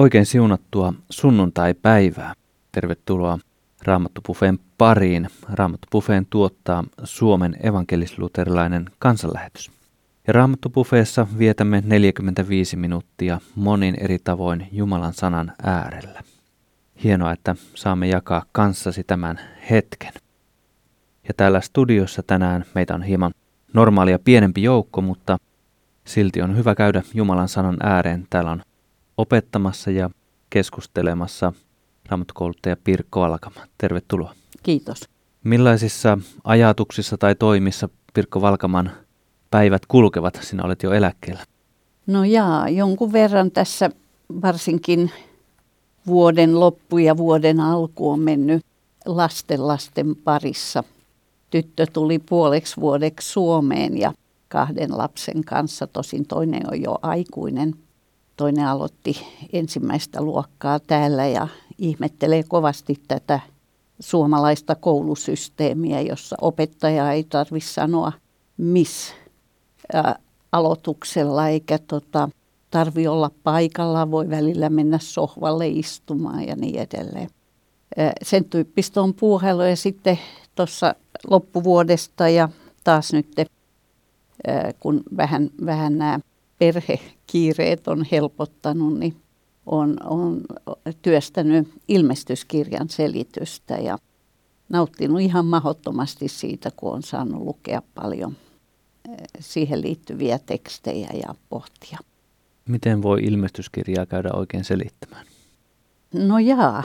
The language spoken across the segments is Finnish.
Oikein siunattua sunnuntai-päivää. Tervetuloa Raamattupuffeen pariin. Raamattupuffeen tuottaa Suomen evankelisluterilainen kansanlähetys. Ja Raamattupuffeessa vietämme 45 minuuttia monin eri tavoin Jumalan sanan äärellä. Hienoa, että saamme jakaa kanssasi tämän hetken. Ja täällä studiossa tänään meitä on hieman normaalia pienempi joukko, mutta silti on hyvä käydä Jumalan sanan ääreen. Täällä on opettamassa ja keskustelemassa raamattukouluttaja Pirkko Valkama. Tervetuloa. Kiitos. Millaisissa ajatuksissa tai toimissa Pirkko Valkaman päivät kulkevat? Sinä olet jo eläkkeellä. No jaa, jonkun verran tässä varsinkin vuoden loppu ja vuoden alku on mennyt lasten lasten parissa. Tyttö tuli puoleksi vuodeksi Suomeen ja kahden lapsen kanssa, tosin toinen on jo aikuinen – toinen aloitti ensimmäistä luokkaa täällä ja ihmettelee kovasti tätä suomalaista koulusysteemiä, jossa opettaja ei tarvitse sanoa miss aloituksella eikä tota, tarvi olla paikalla, voi välillä mennä sohvalle istumaan ja niin edelleen. Sen tyyppistä on puuhailu ja sitten tuossa loppuvuodesta ja taas nyt kun vähän, vähän nämä perhekiireet on helpottanut, niin on, on työstänyt ilmestyskirjan selitystä ja nauttinut ihan mahdottomasti siitä, kun on saanut lukea paljon siihen liittyviä tekstejä ja pohtia. Miten voi ilmestyskirjaa käydä oikein selittämään? No jaa,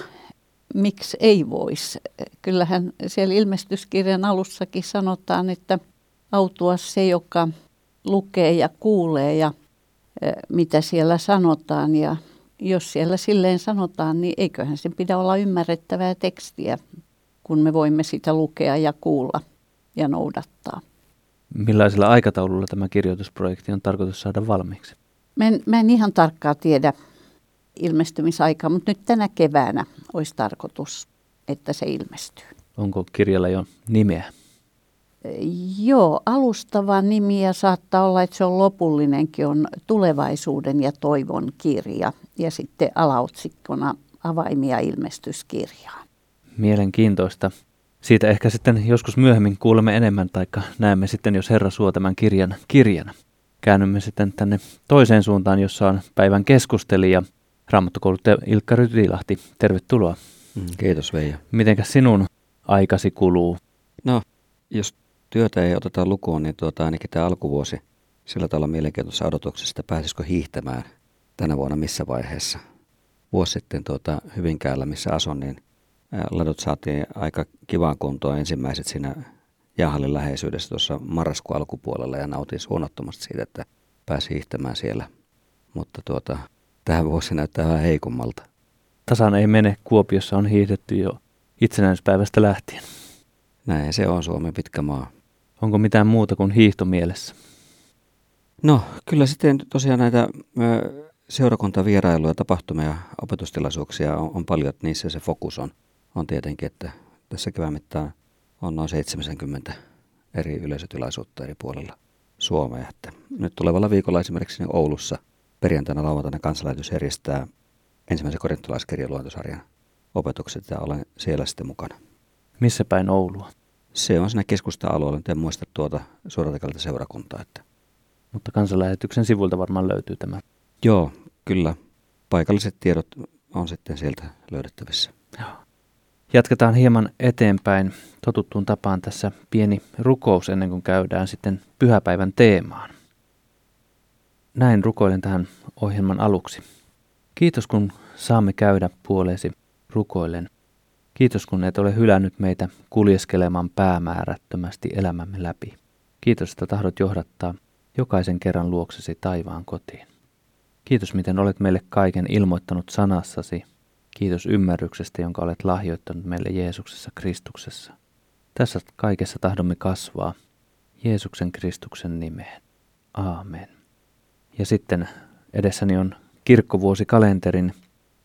miksi ei voisi? Kyllähän siellä ilmestyskirjan alussakin sanotaan, että autua se, joka lukee ja kuulee ja mitä siellä sanotaan. Ja jos siellä silleen sanotaan, niin eiköhän sen pidä olla ymmärrettävää tekstiä, kun me voimme sitä lukea ja kuulla ja noudattaa. Millaisella aikataululla tämä kirjoitusprojekti on tarkoitus saada valmiiksi? Mä en, mä en ihan tarkkaa tiedä ilmestymisaikaa, mutta nyt tänä keväänä olisi tarkoitus, että se ilmestyy. Onko kirjalla jo nimeä? Joo, alustava nimi ja saattaa olla, että se on lopullinenkin, on tulevaisuuden ja toivon kirja ja sitten alaotsikkona avaimia ilmestyskirjaa. Mielenkiintoista. Siitä ehkä sitten joskus myöhemmin kuulemme enemmän, tai näemme sitten, jos Herra suo tämän kirjan kirjana. Käännymme sitten tänne toiseen suuntaan, jossa on päivän keskustelija, raamattokouluttaja Ilkka Rytilahti. Tervetuloa. Mm, kiitos Veija. Mitenkä sinun aikasi kuluu? No, jos työtä ei oteta lukuun, niin tuota, ainakin tämä alkuvuosi sillä tavalla mielenkiintoisessa odotuksessa, että pääsisikö hiihtämään tänä vuonna missä vaiheessa. Vuosi sitten tuota, Hyvinkäällä, missä asun, niin ladut saatiin aika kivaan kuntoon ensimmäiset siinä jahallin läheisyydessä tuossa marraskuun alkupuolella ja nautin suunnattomasti siitä, että pääsi hiihtämään siellä. Mutta tuota, tähän vuosi näyttää vähän heikommalta. Tasan ei mene. Kuopiossa on hiihdetty jo itsenäispäivästä lähtien. Näin se on Suomen pitkä maa. Onko mitään muuta kuin hiihto mielessä? No, kyllä sitten tosiaan näitä seurakuntavierailuja, tapahtumia ja opetustilaisuuksia on, on paljon, että niissä se fokus on, on tietenkin, että tässä kevään mittaan on noin 70 eri yleisötilaisuutta eri puolilla Suomea. Että nyt tulevalla viikolla esimerkiksi niin Oulussa perjantaina lauantaina kansanlähetys järjestää ensimmäisen korintolaiskirjan luontosarjan opetukset ja olen siellä sitten mukana. Missä päin Oulua? Se on siinä keskusta-alueella, en muista tuota suoratekalta seurakuntaa. Että. Mutta kansanlähetyksen sivulta varmaan löytyy tämä. Joo, kyllä. Paikalliset tiedot on sitten sieltä löydettävissä. Joo. Jatketaan hieman eteenpäin totuttuun tapaan tässä pieni rukous ennen kuin käydään sitten pyhäpäivän teemaan. Näin rukoilen tähän ohjelman aluksi. Kiitos kun saamme käydä puoleesi rukoillen. Kiitos kun et ole hylännyt meitä kuljeskelemaan päämäärättömästi elämämme läpi. Kiitos, että tahdot johdattaa jokaisen kerran luoksesi taivaan kotiin. Kiitos, miten olet meille kaiken ilmoittanut sanassasi. Kiitos ymmärryksestä, jonka olet lahjoittanut meille Jeesuksessa Kristuksessa. Tässä kaikessa tahdomme kasvaa Jeesuksen Kristuksen nimeen. Aamen. Ja sitten Edessäni on kirkkovuosikalenterin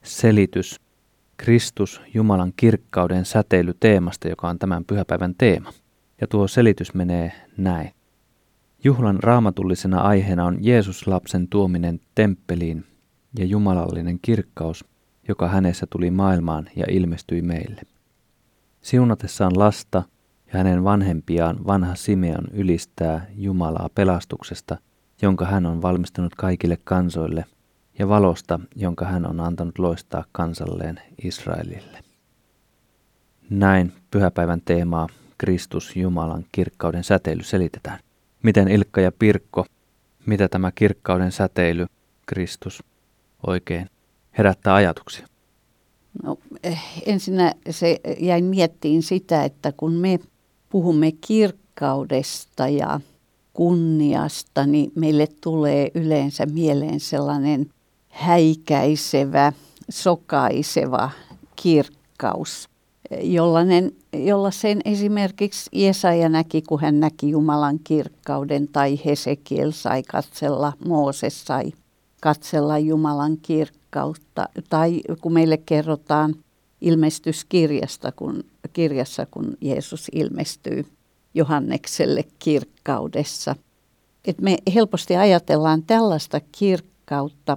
selitys Kristus Jumalan kirkkauden säteily teemasta, joka on tämän pyhäpäivän teema. Ja tuo selitys menee näin. Juhlan raamatullisena aiheena on Jeesus-lapsen tuominen temppeliin ja jumalallinen kirkkaus, joka hänessä tuli maailmaan ja ilmestyi meille. Siunatessaan lasta ja hänen vanhempiaan vanha Simeon ylistää Jumalaa pelastuksesta, jonka hän on valmistanut kaikille kansoille, ja valosta, jonka hän on antanut loistaa kansalleen Israelille. Näin pyhäpäivän teemaa Kristus Jumalan kirkkauden säteily selitetään. Miten Ilkka ja Pirkko, mitä tämä kirkkauden säteily, Kristus, oikein herättää ajatuksia? No, eh, ensinnä se jäin miettiin sitä, että kun me puhumme kirkkaudesta ja kunniasta, niin meille tulee yleensä mieleen sellainen häikäisevä, sokaiseva kirkkaus, jollainen, jolla sen esimerkiksi Jesaja näki, kun hän näki Jumalan kirkkauden, tai Hesekiel sai katsella, Mooses sai katsella Jumalan kirkkautta, tai kun meille kerrotaan ilmestyskirjasta, kun, kirjassa, kun Jeesus ilmestyy Johannekselle kirkkaudessa. Et me helposti ajatellaan tällaista kirkkautta,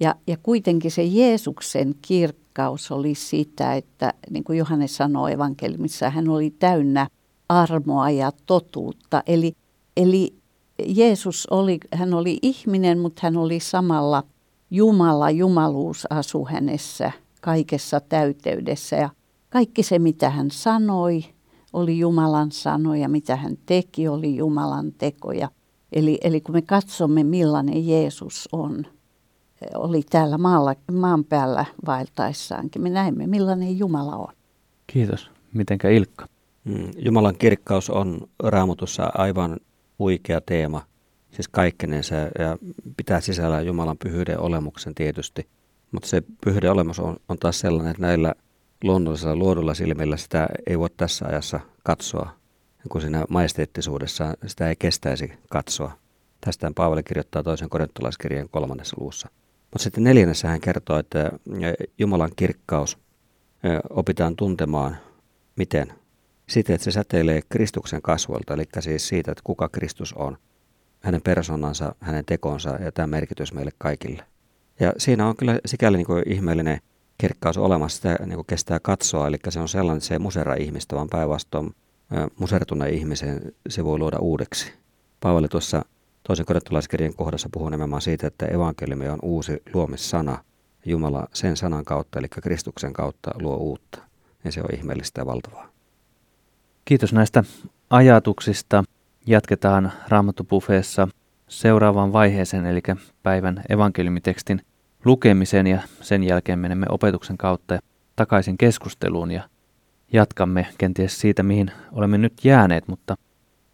ja, ja kuitenkin se Jeesuksen kirkkaus oli sitä, että niin kuin Johannes sanoi evankeliumissa, hän oli täynnä armoa ja totuutta. Eli, eli Jeesus oli, hän oli ihminen, mutta hän oli samalla Jumala, jumaluus asu hänessä kaikessa täyteydessä. Ja kaikki se, mitä hän sanoi, oli Jumalan sanoja, mitä hän teki, oli Jumalan tekoja. Eli, eli kun me katsomme, millainen Jeesus on, oli täällä maalla, maan päällä vaeltaessaankin, me näemme, millainen Jumala on. Kiitos. Mitenkä Ilkka? Mm, Jumalan kirkkaus on raamatussa aivan huikea teema, siis kaikkenensa ja pitää sisällä Jumalan pyhyyden olemuksen tietysti. Mutta se pyhyyden olemus on, on taas sellainen, että näillä luonnollisilla luodulla silmillä sitä ei voi tässä ajassa katsoa, kun siinä majesteettisuudessa sitä ei kestäisi katsoa. Tästä Paavali kirjoittaa toisen korintolaiskirjeen kolmannessa luussa. Mutta sitten neljännessä hän kertoo, että Jumalan kirkkaus opitaan tuntemaan miten? Siten, että se säteilee Kristuksen kasvoilta, eli siis siitä, että kuka Kristus on, hänen persoonansa, hänen tekonsa ja tämä merkitys meille kaikille. Ja siinä on kyllä sikäli niin kuin ihmeellinen kirkkaus olemassa, sitä niin kuin kestää katsoa, eli se on sellainen, että se ei musera ihmistä, vaan päinvastoin musertuneen ihmisen se voi luoda uudeksi. Paavali tuossa toisen korintolaiskirjan kohdassa puhuu nimenomaan siitä, että evankeliumi on uusi luomissana. Jumala sen sanan kautta, eli Kristuksen kautta luo uutta. Ja se on ihmeellistä ja valtavaa. Kiitos näistä ajatuksista. Jatketaan Raamattupufeessa seuraavaan vaiheeseen, eli päivän evankeliumitekstin lukemisen ja sen jälkeen menemme opetuksen kautta takaisin keskusteluun ja jatkamme kenties siitä, mihin olemme nyt jääneet, mutta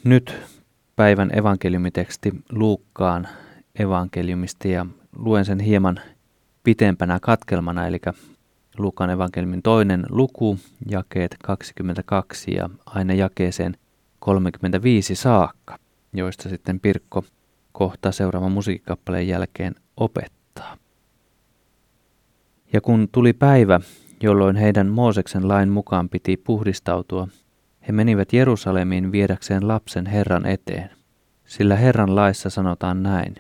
nyt päivän evankeliumiteksti Luukkaan evankeliumista ja luen sen hieman pitempänä katkelmana, eli Luukan evankeliumin toinen luku, jakeet 22 ja aina jakeeseen 35 saakka, joista sitten Pirkko kohta seuraavan musiikkikappaleen jälkeen opettaa. Ja kun tuli päivä, jolloin heidän Mooseksen lain mukaan piti puhdistautua, he menivät Jerusalemiin viedäkseen lapsen Herran eteen. Sillä Herran laissa sanotaan näin.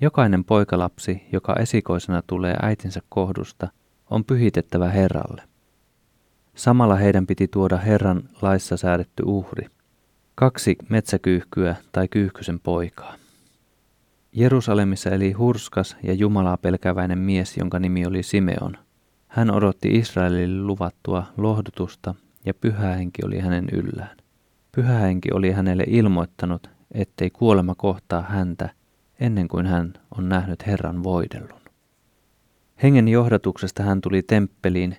Jokainen poikalapsi, joka esikoisena tulee äitinsä kohdusta, on pyhitettävä Herralle. Samalla heidän piti tuoda Herran laissa säädetty uhri, kaksi metsäkyyhkyä tai kyyhkysen poikaa. Jerusalemissa eli hurskas ja Jumalaa pelkäväinen mies, jonka nimi oli Simeon. Hän odotti Israelille luvattua lohdutusta ja pyhähenki oli hänen yllään. Pyhähenki oli hänelle ilmoittanut, ettei kuolema kohtaa häntä ennen kuin hän on nähnyt Herran voidellun. Hengen johdatuksesta hän tuli temppeliin,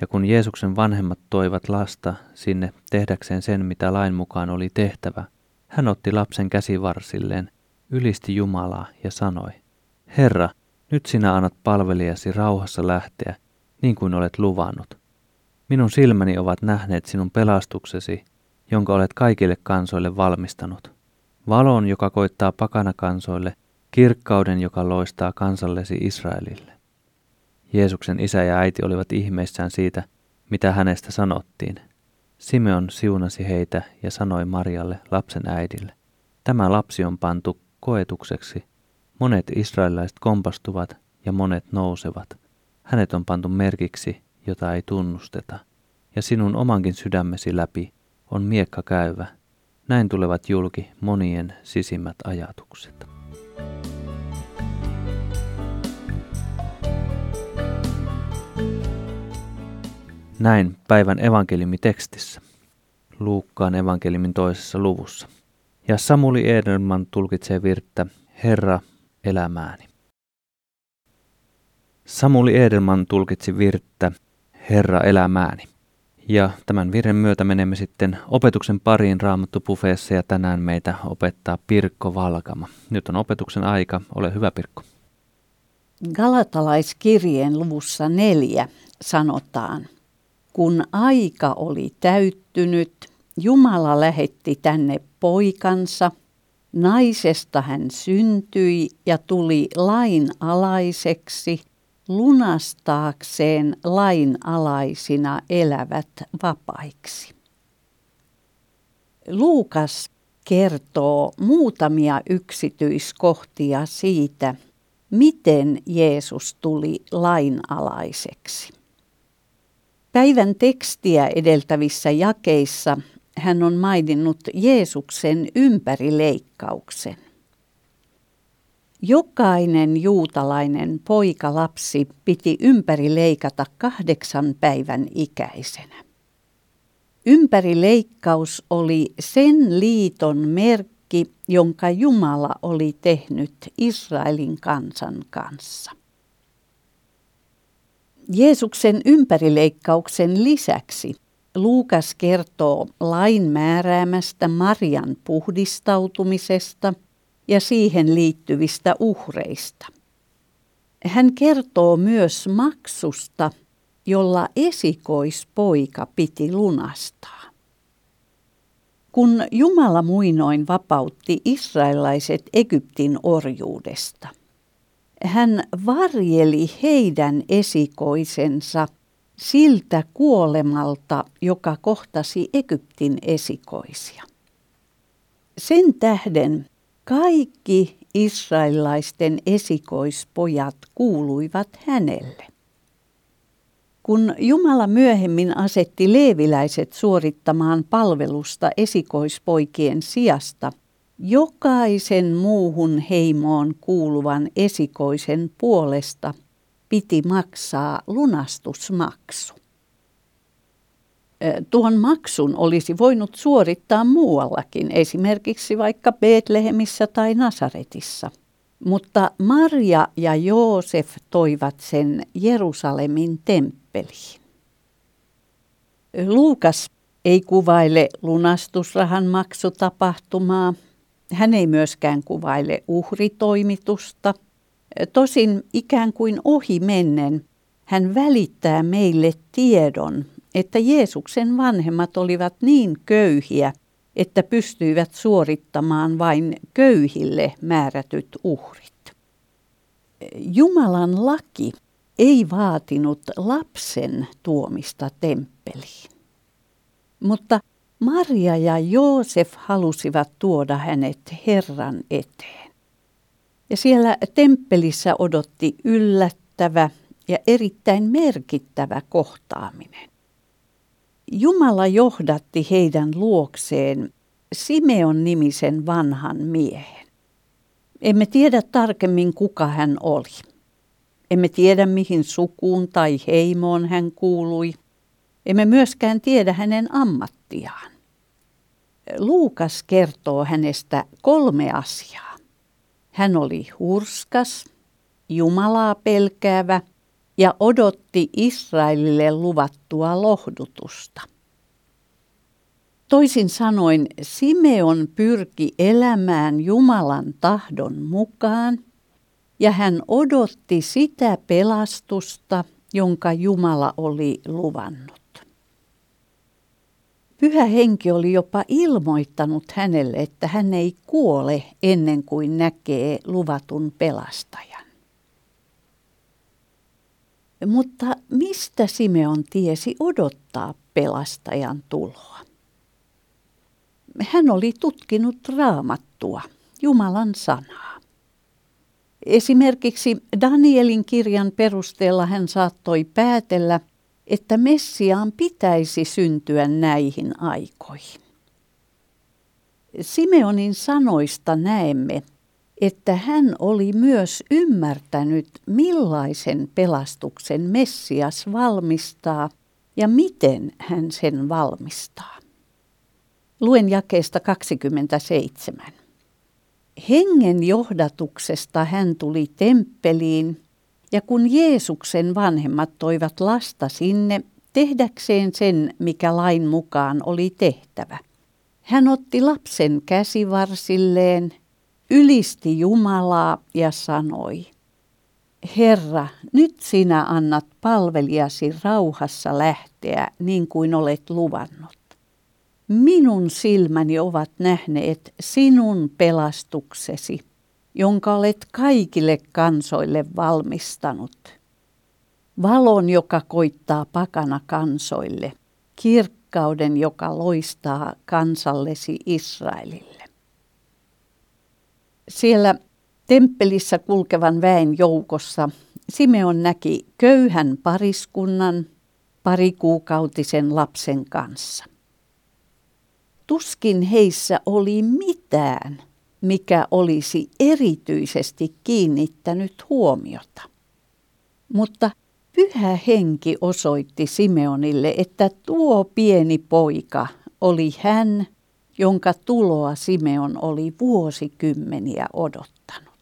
ja kun Jeesuksen vanhemmat toivat lasta sinne tehdäkseen sen, mitä lain mukaan oli tehtävä, hän otti lapsen käsivarsilleen, ylisti Jumalaa ja sanoi, Herra, nyt sinä annat palvelijasi rauhassa lähteä, niin kuin olet luvannut. Minun silmäni ovat nähneet sinun pelastuksesi, jonka olet kaikille kansoille valmistanut. Valon, joka koittaa pakana kansoille, kirkkauden, joka loistaa kansallesi Israelille. Jeesuksen isä ja äiti olivat ihmeissään siitä, mitä hänestä sanottiin. Simeon siunasi heitä ja sanoi Marialle, lapsen äidille, tämä lapsi on pantu koetukseksi. Monet israelilaiset kompastuvat ja monet nousevat. Hänet on pantu merkiksi, jota ei tunnusteta. Ja sinun omankin sydämesi läpi on miekka käyvä. Näin tulevat julki monien sisimmät ajatukset. Näin päivän evankeliumitekstissä, Luukkaan evankeliumin toisessa luvussa. Ja Samuli Edelman tulkitsee virttä Herra elämääni. Samuli Edelman tulkitsi virttä Herra elämääni. Ja tämän virren myötä menemme sitten opetuksen pariin Raamattu-pufeessa ja tänään meitä opettaa Pirkko Valkama. Nyt on opetuksen aika. Ole hyvä Pirkko. Galatalaiskirjeen luvussa neljä sanotaan, kun aika oli täyttynyt, Jumala lähetti tänne poikansa, naisesta hän syntyi ja tuli lain alaiseksi – lunastaakseen lainalaisina elävät vapaiksi. Luukas kertoo muutamia yksityiskohtia siitä, miten Jeesus tuli lainalaiseksi. Päivän tekstiä edeltävissä jakeissa hän on maininnut Jeesuksen ympärileikkauksen. Jokainen juutalainen poikalapsi piti ympäri leikata kahdeksan päivän ikäisenä. Ympärileikkaus oli sen liiton merkki, jonka Jumala oli tehnyt Israelin kansan kanssa. Jeesuksen ympärileikkauksen lisäksi Luukas kertoo lain määräämästä Marian puhdistautumisesta – ja siihen liittyvistä uhreista. Hän kertoo myös maksusta, jolla esikoispoika piti lunastaa. Kun Jumala muinoin vapautti israelaiset Egyptin orjuudesta, hän varjeli heidän esikoisensa siltä kuolemalta, joka kohtasi Egyptin esikoisia. Sen tähden kaikki israelilaisten esikoispojat kuuluivat hänelle. Kun Jumala myöhemmin asetti leeviläiset suorittamaan palvelusta esikoispoikien sijasta, jokaisen muuhun heimoon kuuluvan esikoisen puolesta piti maksaa lunastusmaksu. Tuon maksun olisi voinut suorittaa muuallakin, esimerkiksi vaikka Betlehemissä tai Nasaretissa. Mutta Maria ja Joosef toivat sen Jerusalemin temppeliin. Luukas ei kuvaile lunastusrahan maksutapahtumaa. Hän ei myöskään kuvaile uhritoimitusta. Tosin ikään kuin ohi mennen hän välittää meille tiedon että Jeesuksen vanhemmat olivat niin köyhiä, että pystyivät suorittamaan vain köyhille määrätyt uhrit. Jumalan laki ei vaatinut lapsen tuomista temppeliin. Mutta Maria ja Joosef halusivat tuoda hänet Herran eteen. Ja siellä temppelissä odotti yllättävä ja erittäin merkittävä kohtaaminen. Jumala johdatti heidän luokseen Simeon nimisen vanhan miehen. Emme tiedä tarkemmin, kuka hän oli. Emme tiedä, mihin sukuun tai heimoon hän kuului. Emme myöskään tiedä hänen ammattiaan. Luukas kertoo hänestä kolme asiaa. Hän oli hurskas, Jumalaa pelkäävä – ja odotti Israelille luvattua lohdutusta. Toisin sanoen Simeon pyrki elämään Jumalan tahdon mukaan ja hän odotti sitä pelastusta, jonka Jumala oli luvannut. Pyhä henki oli jopa ilmoittanut hänelle, että hän ei kuole ennen kuin näkee luvatun pelastajan. Mutta mistä Simeon tiesi odottaa pelastajan tuloa? Hän oli tutkinut raamattua, Jumalan sanaa. Esimerkiksi Danielin kirjan perusteella hän saattoi päätellä, että Messiaan pitäisi syntyä näihin aikoihin. Simeonin sanoista näemme, että hän oli myös ymmärtänyt, millaisen pelastuksen Messias valmistaa ja miten hän sen valmistaa. Luen jakeesta 27. Hengen johdatuksesta hän tuli temppeliin, ja kun Jeesuksen vanhemmat toivat lasta sinne tehdäkseen sen, mikä lain mukaan oli tehtävä, hän otti lapsen käsivarsilleen, ylisti Jumalaa ja sanoi, Herra, nyt sinä annat palvelijasi rauhassa lähteä niin kuin olet luvannut. Minun silmäni ovat nähneet sinun pelastuksesi, jonka olet kaikille kansoille valmistanut. Valon, joka koittaa pakana kansoille, kirkkauden, joka loistaa kansallesi Israelille. Siellä temppelissä kulkevan väen joukossa Simeon näki köyhän pariskunnan parikuukautisen lapsen kanssa. Tuskin heissä oli mitään, mikä olisi erityisesti kiinnittänyt huomiota. Mutta pyhä henki osoitti Simeonille, että tuo pieni poika oli hän, jonka tuloa Simeon oli vuosikymmeniä odottanut.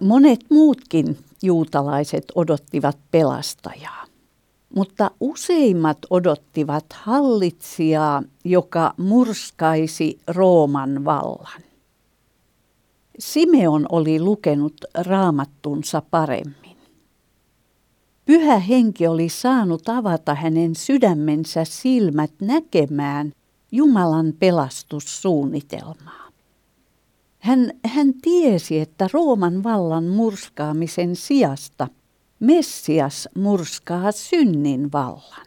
Monet muutkin juutalaiset odottivat pelastajaa mutta useimmat odottivat hallitsijaa, joka murskaisi Rooman vallan. Simeon oli lukenut raamattunsa paremmin. Pyhä henki oli saanut avata hänen sydämensä silmät näkemään Jumalan pelastussuunnitelmaa. Hän, hän tiesi, että Rooman vallan murskaamisen sijasta – Messias murskaa synnin vallan.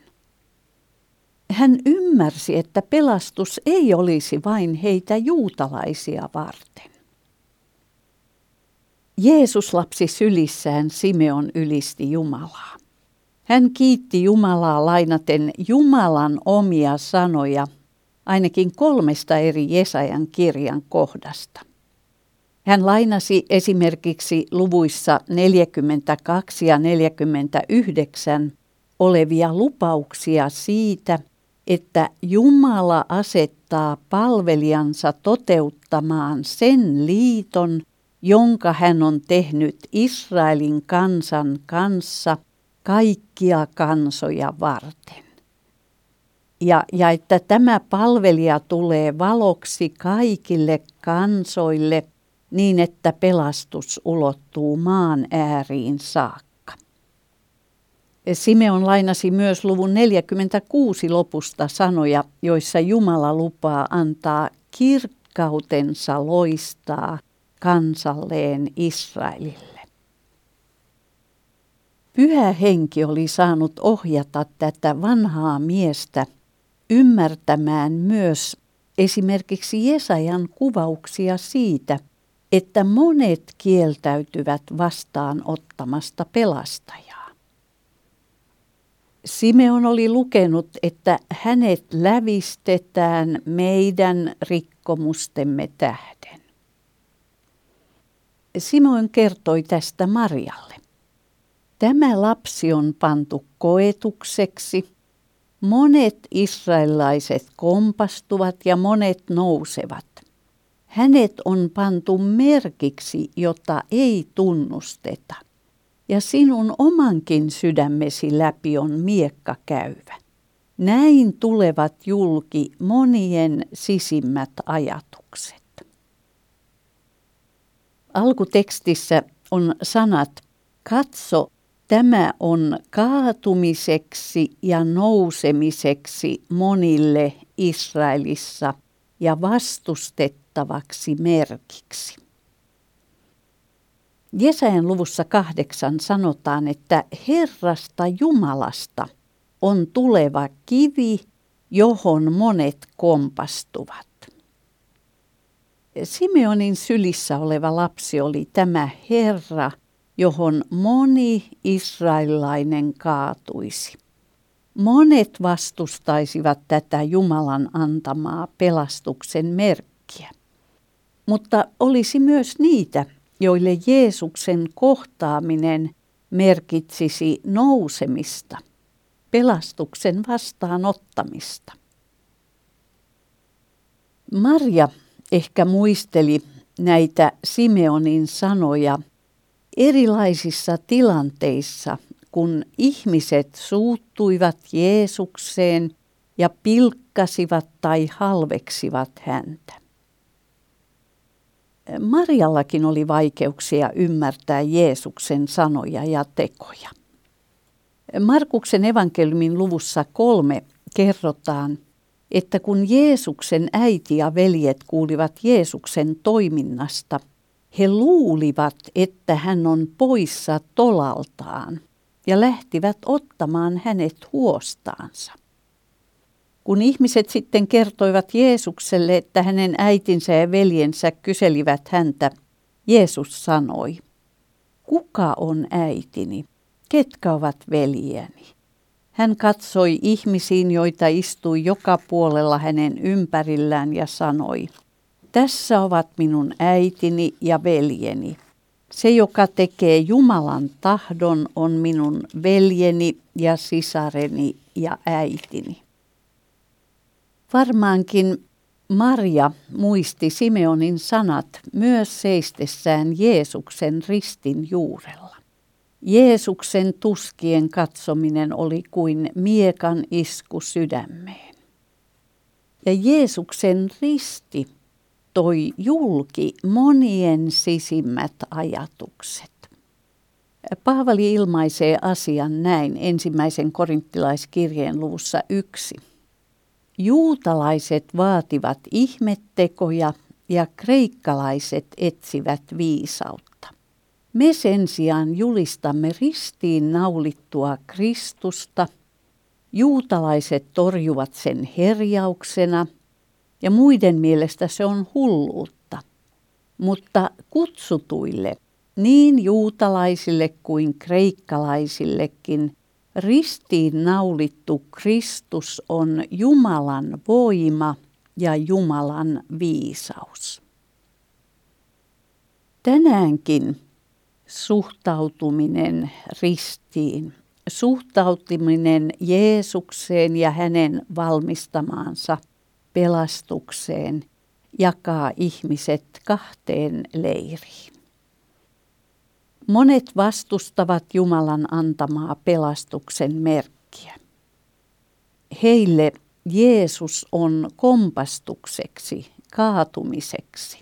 Hän ymmärsi, että pelastus ei olisi vain heitä juutalaisia varten. Jeesus lapsi sylissään Simeon ylisti Jumalaa. Hän kiitti Jumalaa lainaten Jumalan omia sanoja ainakin kolmesta eri Jesajan kirjan kohdasta. Hän lainasi esimerkiksi luvuissa 42 ja 49 olevia lupauksia siitä, että Jumala asettaa palvelijansa toteuttamaan sen liiton, jonka hän on tehnyt Israelin kansan kanssa kaikkia kansoja varten. Ja, ja että tämä palvelija tulee valoksi kaikille kansoille – niin että pelastus ulottuu maan ääriin saakka. Simeon lainasi myös luvun 46 lopusta sanoja, joissa Jumala lupaa antaa kirkkautensa loistaa kansalleen Israelille. Pyhä henki oli saanut ohjata tätä vanhaa miestä ymmärtämään myös esimerkiksi Jesajan kuvauksia siitä, että monet kieltäytyvät vastaan ottamasta pelastajaa. Simeon oli lukenut, että hänet lävistetään meidän rikkomustemme tähden. Simon kertoi tästä Marialle. Tämä lapsi on pantu koetukseksi. Monet israelaiset kompastuvat ja monet nousevat. Hänet on pantu merkiksi, jota ei tunnusteta. Ja sinun omankin sydämesi läpi on miekka käyvä. Näin tulevat julki monien sisimmät ajatukset. Alkutekstissä on sanat katso, Tämä on kaatumiseksi ja nousemiseksi monille Israelissa ja vastustettavaksi merkiksi. Jesajan luvussa kahdeksan sanotaan, että Herrasta Jumalasta on tuleva kivi, johon monet kompastuvat. Simeonin sylissä oleva lapsi oli tämä Herra, johon moni israelilainen kaatuisi. Monet vastustaisivat tätä Jumalan antamaa pelastuksen merkkiä. Mutta olisi myös niitä, joille Jeesuksen kohtaaminen merkitsisi nousemista, pelastuksen vastaanottamista. Maria ehkä muisteli näitä Simeonin sanoja erilaisissa tilanteissa, kun ihmiset suuttuivat Jeesukseen ja pilkkasivat tai halveksivat häntä. Mariallakin oli vaikeuksia ymmärtää Jeesuksen sanoja ja tekoja. Markuksen evankeliumin luvussa kolme kerrotaan, että kun Jeesuksen äiti ja veljet kuulivat Jeesuksen toiminnasta, he luulivat, että hän on poissa tolaltaan ja lähtivät ottamaan hänet huostaansa. Kun ihmiset sitten kertoivat Jeesukselle, että hänen äitinsä ja veljensä kyselivät häntä, Jeesus sanoi, Kuka on äitini? Ketkä ovat veljeni? Hän katsoi ihmisiin, joita istui joka puolella hänen ympärillään ja sanoi, Tässä ovat minun äitini ja veljeni. Se, joka tekee Jumalan tahdon, on minun veljeni ja sisareni ja äitini. Varmaankin Maria muisti Simeonin sanat myös seistessään Jeesuksen ristin juurella. Jeesuksen tuskien katsominen oli kuin miekan isku sydämeen. Ja Jeesuksen risti toi julki monien sisimmät ajatukset. Paavali ilmaisee asian näin ensimmäisen korinttilaiskirjeen luvussa yksi. Juutalaiset vaativat ihmettekoja ja kreikkalaiset etsivät viisautta. Me sen sijaan julistamme ristiin naulittua Kristusta. Juutalaiset torjuvat sen herjauksena ja muiden mielestä se on hulluutta. Mutta kutsutuille, niin juutalaisille kuin kreikkalaisillekin, Ristiin naulittu Kristus on Jumalan voima ja Jumalan viisaus. Tänäänkin suhtautuminen ristiin, suhtautuminen Jeesukseen ja hänen valmistamaansa pelastukseen jakaa ihmiset kahteen leiriin. Monet vastustavat Jumalan antamaa pelastuksen merkkiä. Heille Jeesus on kompastukseksi, kaatumiseksi.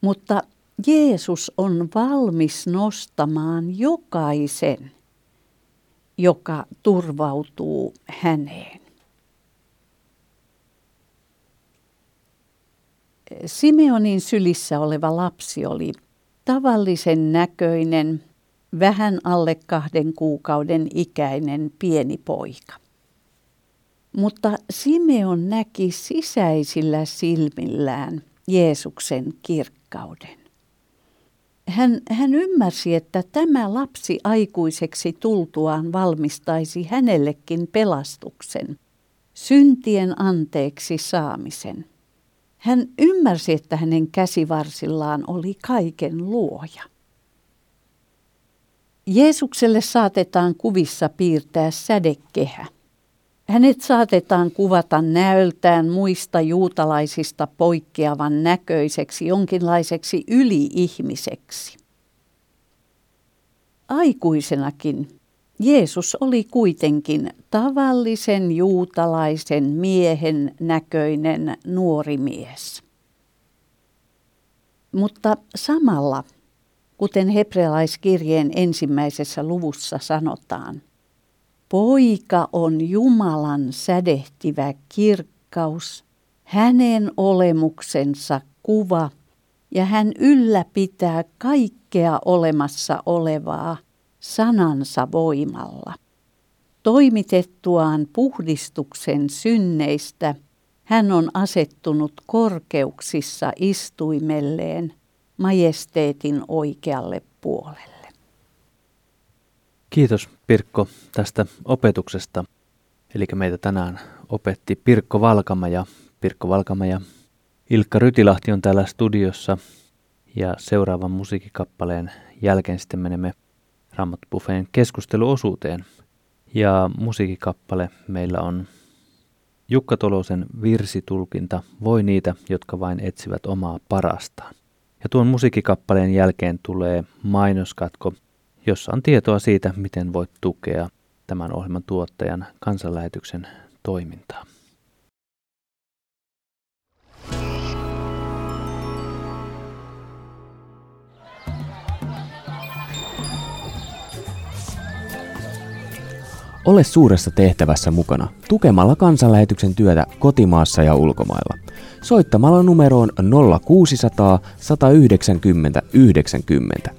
Mutta Jeesus on valmis nostamaan jokaisen, joka turvautuu häneen. Simeonin sylissä oleva lapsi oli tavallisen näköinen, vähän alle kahden kuukauden ikäinen pieni poika. Mutta Simeon näki sisäisillä silmillään Jeesuksen kirkkauden. Hän, hän ymmärsi, että tämä lapsi aikuiseksi tultuaan valmistaisi hänellekin pelastuksen, syntien anteeksi saamisen – hän ymmärsi, että hänen käsivarsillaan oli kaiken luoja. Jeesukselle saatetaan kuvissa piirtää sädekehä. Hänet saatetaan kuvata näöltään muista juutalaisista poikkeavan näköiseksi jonkinlaiseksi yli-ihmiseksi. Aikuisenakin Jeesus oli kuitenkin tavallisen juutalaisen miehen näköinen nuori mies. Mutta samalla, kuten hebrealaiskirjeen ensimmäisessä luvussa sanotaan. Poika on Jumalan sädehtivä kirkkaus, hänen olemuksensa kuva, ja hän ylläpitää kaikkea olemassa olevaa sanansa voimalla. Toimitettuaan puhdistuksen synneistä, hän on asettunut korkeuksissa istuimelleen majesteetin oikealle puolelle. Kiitos Pirkko tästä opetuksesta. Eli meitä tänään opetti Pirkko Valkama ja Pirkko Valkama ja Ilkka Rytilahti on täällä studiossa. Ja seuraavan musiikkikappaleen jälkeen sitten menemme Raamattu keskusteluosuuteen. Ja musiikikappale meillä on Jukka Tolosen virsitulkinta Voi niitä, jotka vain etsivät omaa parastaan. Ja tuon musiikkikappaleen jälkeen tulee mainoskatko, jossa on tietoa siitä, miten voit tukea tämän ohjelman tuottajan kansanlähetyksen toimintaa. Ole suuressa tehtävässä mukana tukemalla kansanlähetyksen työtä kotimaassa ja ulkomailla. Soittamalla numeroon 0600 190 90.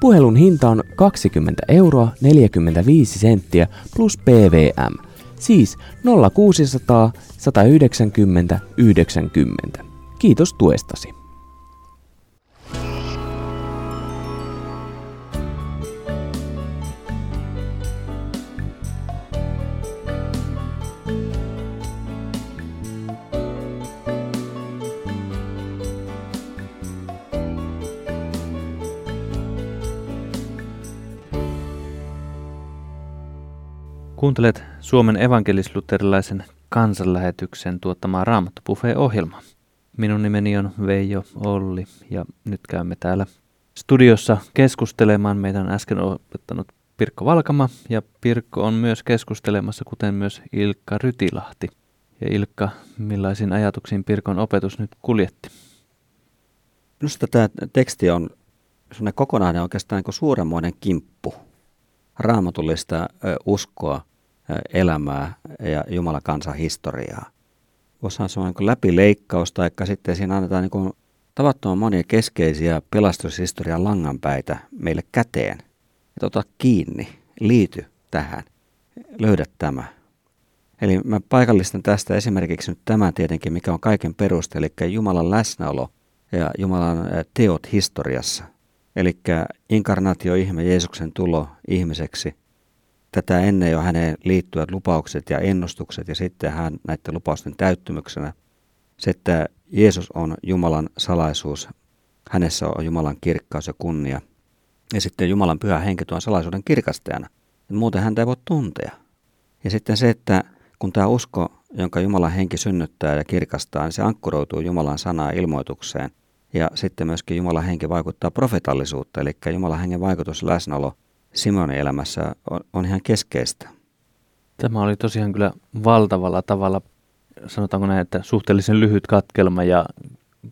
Puhelun hinta on 20 euroa 45 senttiä plus PVM. Siis 0600 190 90. Kiitos tuestasi. Kuuntelet Suomen evankelisluterilaisen kansanlähetyksen tuottamaa Raamattu ohjelmaa Minun nimeni on Veijo Olli ja nyt käymme täällä studiossa keskustelemaan. Meitä on äsken opettanut Pirkko Valkama ja Pirkko on myös keskustelemassa, kuten myös Ilkka Rytilahti. Ja Ilkka, millaisiin ajatuksiin Pirkon opetus nyt kuljetti? Minusta tämä teksti on kokonainen oikeastaan niin suuremmoinen kimppu raamatullista uskoa elämää ja Jumalan kansan historiaa. Voisi sanoa niin läpileikkaus, tai sitten siinä annetaan niin tavattoman monia keskeisiä pelastushistorian langanpäitä meille käteen. Että ota kiinni, liity tähän, löydä tämä. Eli mä paikallistan tästä esimerkiksi nyt tämän tietenkin, mikä on kaiken peruste, eli Jumalan läsnäolo ja Jumalan teot historiassa. Eli inkarnaatio ihme Jeesuksen tulo ihmiseksi – tätä ennen jo häneen liittyvät lupaukset ja ennustukset ja sitten hän näiden lupausten täyttymyksenä. Se, että Jeesus on Jumalan salaisuus, hänessä on Jumalan kirkkaus ja kunnia. Ja sitten Jumalan pyhä henki tuon salaisuuden kirkastajana. Muuten häntä ei voi tuntea. Ja sitten se, että kun tämä usko, jonka Jumalan henki synnyttää ja kirkastaa, niin se ankkuroituu Jumalan sanaa ilmoitukseen. Ja sitten myöskin Jumalan henki vaikuttaa profetallisuutta, eli Jumalan hengen vaikutus läsnäolo Simonin elämässä on, on ihan keskeistä. Tämä oli tosiaan kyllä valtavalla tavalla, sanotaanko näin, että suhteellisen lyhyt katkelma ja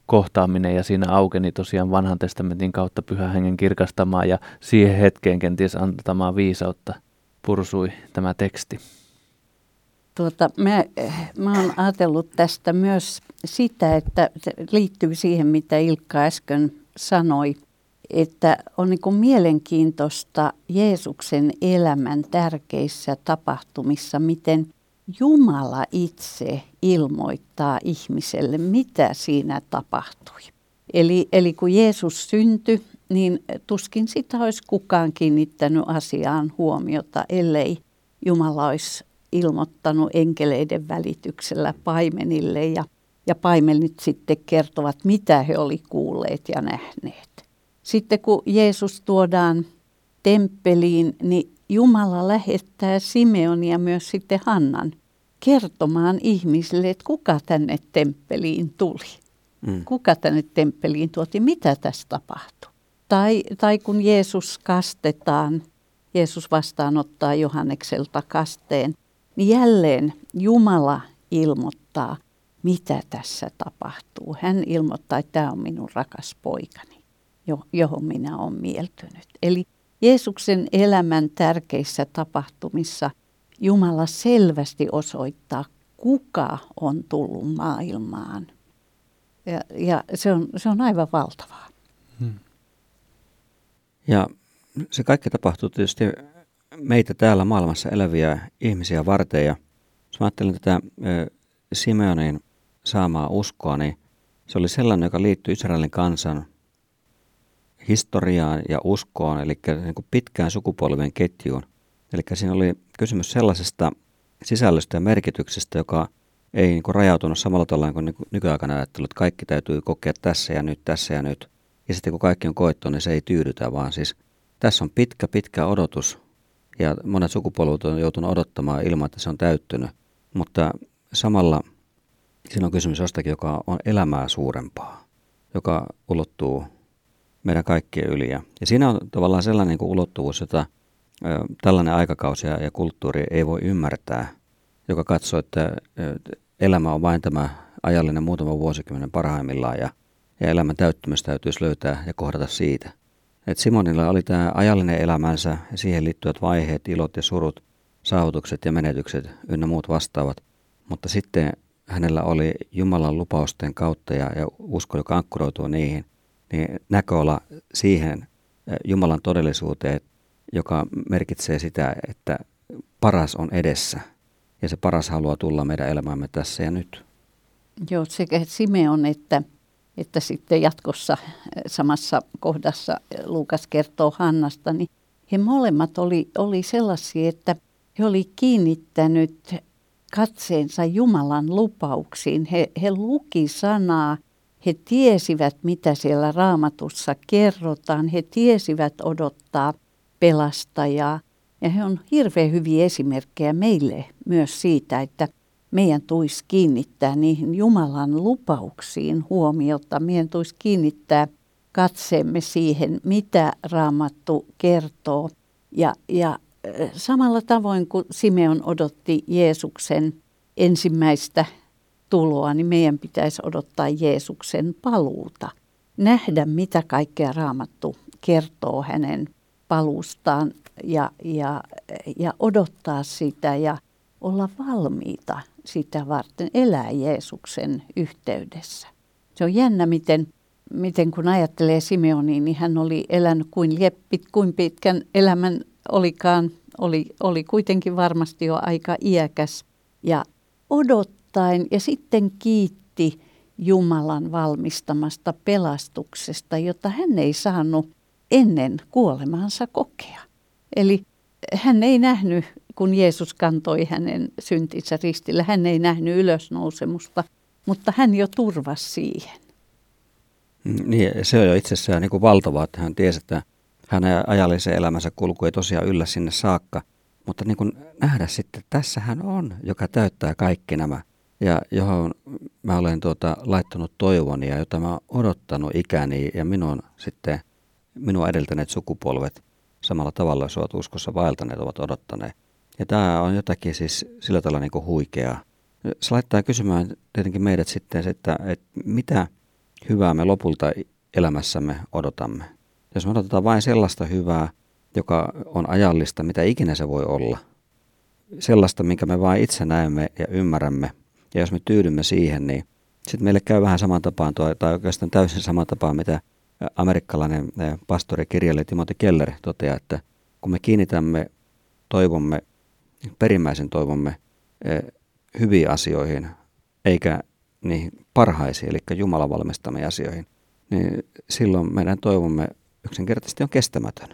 kohtaaminen ja siinä aukeni tosiaan vanhan testamentin kautta pyhän hengen kirkastamaan ja siihen hetkeen kenties antamaan viisautta pursui tämä teksti. Tuota, mä, mä oon ajatellut tästä myös sitä, että se liittyy siihen, mitä Ilkka äsken sanoi – että on niin kuin mielenkiintoista Jeesuksen elämän tärkeissä tapahtumissa, miten Jumala itse ilmoittaa ihmiselle, mitä siinä tapahtui. Eli, eli kun Jeesus syntyi, niin tuskin sitä olisi kukaan kiinnittänyt asiaan huomiota, ellei Jumala olisi ilmoittanut enkeleiden välityksellä paimenille ja, ja paimenit sitten kertovat, mitä he oli kuulleet ja nähneet. Sitten kun Jeesus tuodaan temppeliin, niin Jumala lähettää Simeon ja myös sitten Hannan kertomaan ihmisille, että kuka tänne temppeliin tuli. Mm. Kuka tänne temppeliin tuotiin, mitä tässä tapahtui. Tai, tai kun Jeesus kastetaan, Jeesus vastaanottaa Johannekselta kasteen, niin jälleen Jumala ilmoittaa, mitä tässä tapahtuu. Hän ilmoittaa, että tämä on minun rakas poikani. Johon minä olen mieltynyt. Eli Jeesuksen elämän tärkeissä tapahtumissa Jumala selvästi osoittaa, kuka on tullut maailmaan. Ja, ja se, on, se on aivan valtavaa. Hmm. Ja se kaikki tapahtuu tietysti meitä täällä maailmassa eläviä ihmisiä varten. Ja jos mä ajattelen tätä Simeonin saamaa uskoa, niin se oli sellainen, joka liittyy Israelin kansan historiaan ja uskoon, eli niin kuin pitkään sukupolven ketjuun. Eli siinä oli kysymys sellaisesta sisällöstä ja merkityksestä, joka ei niin kuin rajautunut samalla tavalla kuin nykyaikana ajattelu, että kaikki täytyy kokea tässä ja nyt, tässä ja nyt. Ja sitten kun kaikki on koettu, niin se ei tyydytä, vaan siis tässä on pitkä, pitkä odotus. Ja monet sukupolvet on joutunut odottamaan ilman, että se on täyttynyt. Mutta samalla siinä on kysymys jostakin, joka on elämää suurempaa, joka ulottuu meidän kaikkien yli. Ja siinä on tavallaan sellainen kuin ulottuvuus, jota ö, tällainen aikakausi ja kulttuuri ei voi ymmärtää, joka katsoo, että ö, elämä on vain tämä ajallinen muutama vuosikymmenen parhaimmillaan ja, ja elämän täyttymys täytyisi löytää ja kohdata siitä. Et Simonilla oli tämä ajallinen elämänsä ja siihen liittyvät vaiheet, ilot ja surut, saavutukset ja menetykset ynnä muut vastaavat. Mutta sitten hänellä oli Jumalan lupausten kautta ja, ja usko, joka ankkuroituu niihin, niin näköala siihen Jumalan todellisuuteen, joka merkitsee sitä, että paras on edessä ja se paras haluaa tulla meidän elämäämme tässä ja nyt. Joo, sekä Simeon että, että sitten jatkossa samassa kohdassa Luukas kertoo Hannasta, niin he molemmat oli, oli sellaisia, että he oli kiinnittänyt katseensa Jumalan lupauksiin. He, he luki sanaa, he tiesivät mitä siellä raamatussa kerrotaan, he tiesivät odottaa pelastajaa. Ja he on hirveän hyviä esimerkkejä meille myös siitä, että meidän tulisi kiinnittää niihin Jumalan lupauksiin huomiota. Meidän tulisi kiinnittää katseemme siihen, mitä Raamattu kertoo. Ja, ja samalla tavoin kuin Simeon odotti Jeesuksen ensimmäistä tuloa, niin meidän pitäisi odottaa Jeesuksen paluuta. Nähdä, mitä kaikkea Raamattu kertoo hänen palustaan ja, ja, ja odottaa sitä ja olla valmiita sitä varten, elää Jeesuksen yhteydessä. Se on jännä, miten, miten kun ajattelee Simeoniin, niin hän oli elänyt kuin lieppit, kuin pitkän elämän olikaan, oli, oli kuitenkin varmasti jo aika iäkäs ja odottaen ja sitten kiitti Jumalan valmistamasta pelastuksesta, jota hän ei saanut ennen kuolemaansa kokea. Eli hän ei nähnyt, kun Jeesus kantoi hänen syntinsä ristillä, hän ei nähnyt ylösnousemusta, mutta hän jo turvasi siihen. Niin, se on jo itsessään niin kuin valtavaa, että hän tiesi, että hänen ajallisen elämänsä kulku ei tosiaan yllä sinne saakka. Mutta niin kuin nähdä sitten, että tässä hän on, joka täyttää kaikki nämä ja johon mä olen tuota, laittanut toivoni ja jota mä oon odottanut ikäni ja minun sitten minua edeltäneet sukupolvet samalla tavalla, jos ovat uskossa vaeltaneet, ovat odottaneet. Ja tämä on jotakin siis sillä tavalla niin huikeaa. Se laittaa kysymään tietenkin meidät sitten, että, että mitä hyvää me lopulta elämässämme odotamme. Jos me odotetaan vain sellaista hyvää, joka on ajallista, mitä ikinä se voi olla, sellaista, minkä me vain itse näemme ja ymmärrämme, ja jos me tyydymme siihen, niin sitten meille käy vähän saman tapaan, tai oikeastaan täysin saman tapaan, mitä amerikkalainen pastori kirjailija Timothy Keller toteaa, että kun me kiinnitämme toivomme, perimmäisen toivomme hyviin asioihin, eikä niihin parhaisiin, eli Jumalan valmistamiin asioihin, niin silloin meidän toivomme yksinkertaisesti on kestämätön.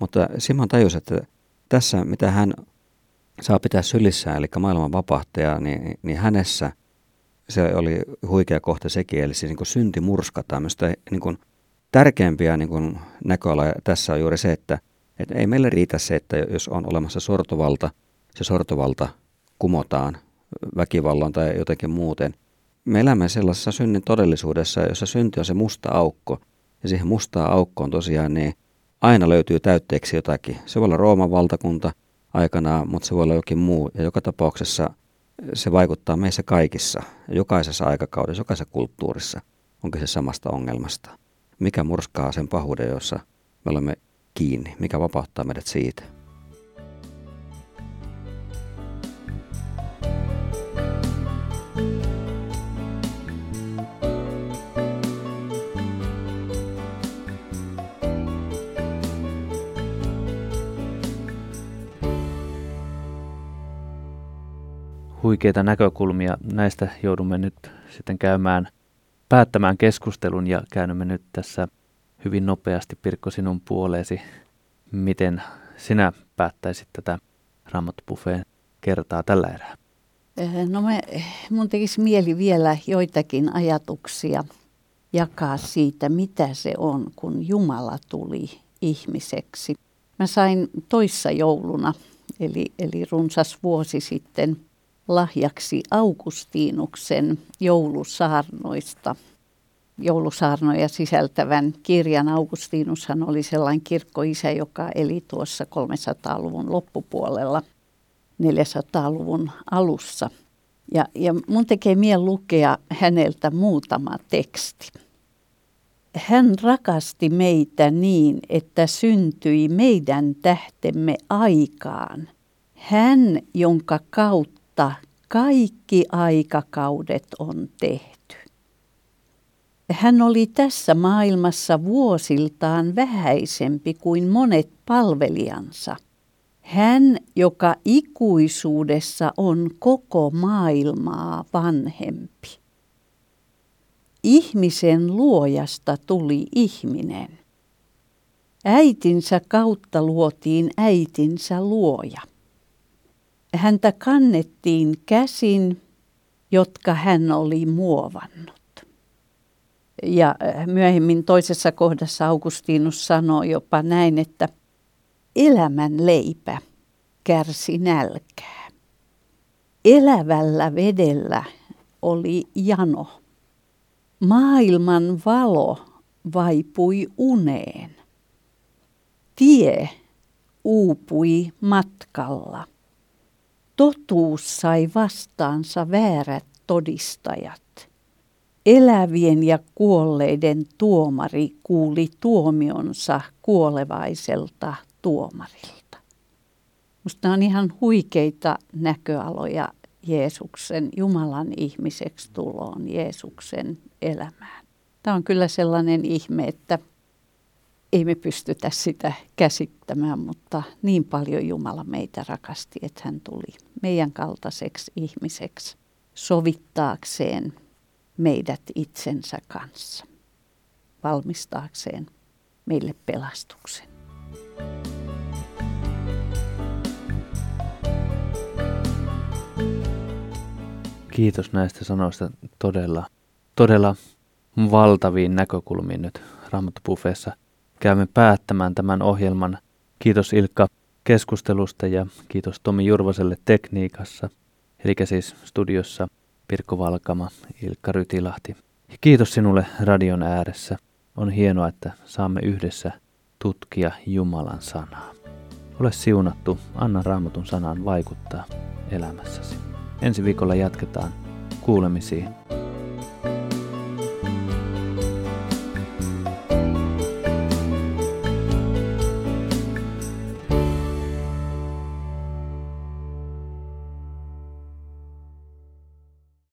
Mutta Simon tajusi, että tässä, mitä hän saa pitää sylissään, eli maailman vapahtaja, niin, niin hänessä se oli huikea kohta sekin, eli siis niin kuin synti murskataan. Minusta niin kuin tärkeimpiä niin kuin näköaloja tässä on juuri se, että, että ei meille riitä se, että jos on olemassa sortovalta, se sortovalta kumotaan väkivallan tai jotenkin muuten. Me elämme sellaisessa synnin todellisuudessa, jossa synti on se musta aukko. Ja siihen mustaan aukkoon tosiaan niin aina löytyy täytteeksi jotakin. Se voi olla Rooman valtakunta aikanaan, mutta se voi olla jokin muu. Ja joka tapauksessa se vaikuttaa meissä kaikissa, jokaisessa aikakaudessa, jokaisessa kulttuurissa, onko se samasta ongelmasta. Mikä murskaa sen pahuuden, jossa me olemme kiinni? Mikä vapauttaa meidät siitä? Huikeita näkökulmia. Näistä joudumme nyt sitten käymään päättämään keskustelun ja käännymme nyt tässä hyvin nopeasti Pirkko sinun puoleesi. Miten sinä päättäisit tätä Raamattobuffeen kertaa tällä erää? Eh, no me, mun tekisi mieli vielä joitakin ajatuksia jakaa siitä, mitä se on, kun Jumala tuli ihmiseksi. Mä sain toissa jouluna, eli, eli runsas vuosi sitten, lahjaksi Augustinuksen joulusaarnoista. Joulusaarnoja sisältävän kirjan Augustinushan oli sellainen kirkkoisä, joka eli tuossa 300-luvun loppupuolella, 400-luvun alussa. Ja, ja mun tekee mieli lukea häneltä muutama teksti. Hän rakasti meitä niin, että syntyi meidän tähtemme aikaan. Hän, jonka kautta mutta kaikki aikakaudet on tehty. Hän oli tässä maailmassa vuosiltaan vähäisempi kuin monet palvelijansa. Hän, joka ikuisuudessa on koko maailmaa vanhempi. Ihmisen luojasta tuli ihminen. Äitinsä kautta luotiin äitinsä luoja. Häntä kannettiin käsin, jotka hän oli muovannut. Ja äh, myöhemmin toisessa kohdassa Augustinus sanoi jopa näin, että elämän leipä kärsi nälkää. Elävällä vedellä oli jano. Maailman valo vaipui uneen. Tie uupui matkalla totuus sai vastaansa väärät todistajat. Elävien ja kuolleiden tuomari kuuli tuomionsa kuolevaiselta tuomarilta. Minusta on ihan huikeita näköaloja Jeesuksen, Jumalan ihmiseksi tuloon, Jeesuksen elämään. Tämä on kyllä sellainen ihme, että ei me pystytä sitä käsittämään, mutta niin paljon Jumala meitä rakasti, että hän tuli meidän kaltaiseksi ihmiseksi sovittaakseen meidät itsensä kanssa, valmistaakseen meille pelastuksen. Kiitos näistä sanoista todella, todella valtaviin näkökulmiin nyt Raamattopuffeessa käymme päättämään tämän ohjelman. Kiitos Ilkka keskustelusta ja kiitos Tomi Jurvaselle tekniikassa. Eli siis studiossa Pirkko Valkama, Ilkka Rytilahti. Kiitos sinulle radion ääressä. On hienoa, että saamme yhdessä tutkia Jumalan sanaa. Ole siunattu, anna raamatun sanaan vaikuttaa elämässäsi. Ensi viikolla jatketaan kuulemisiin.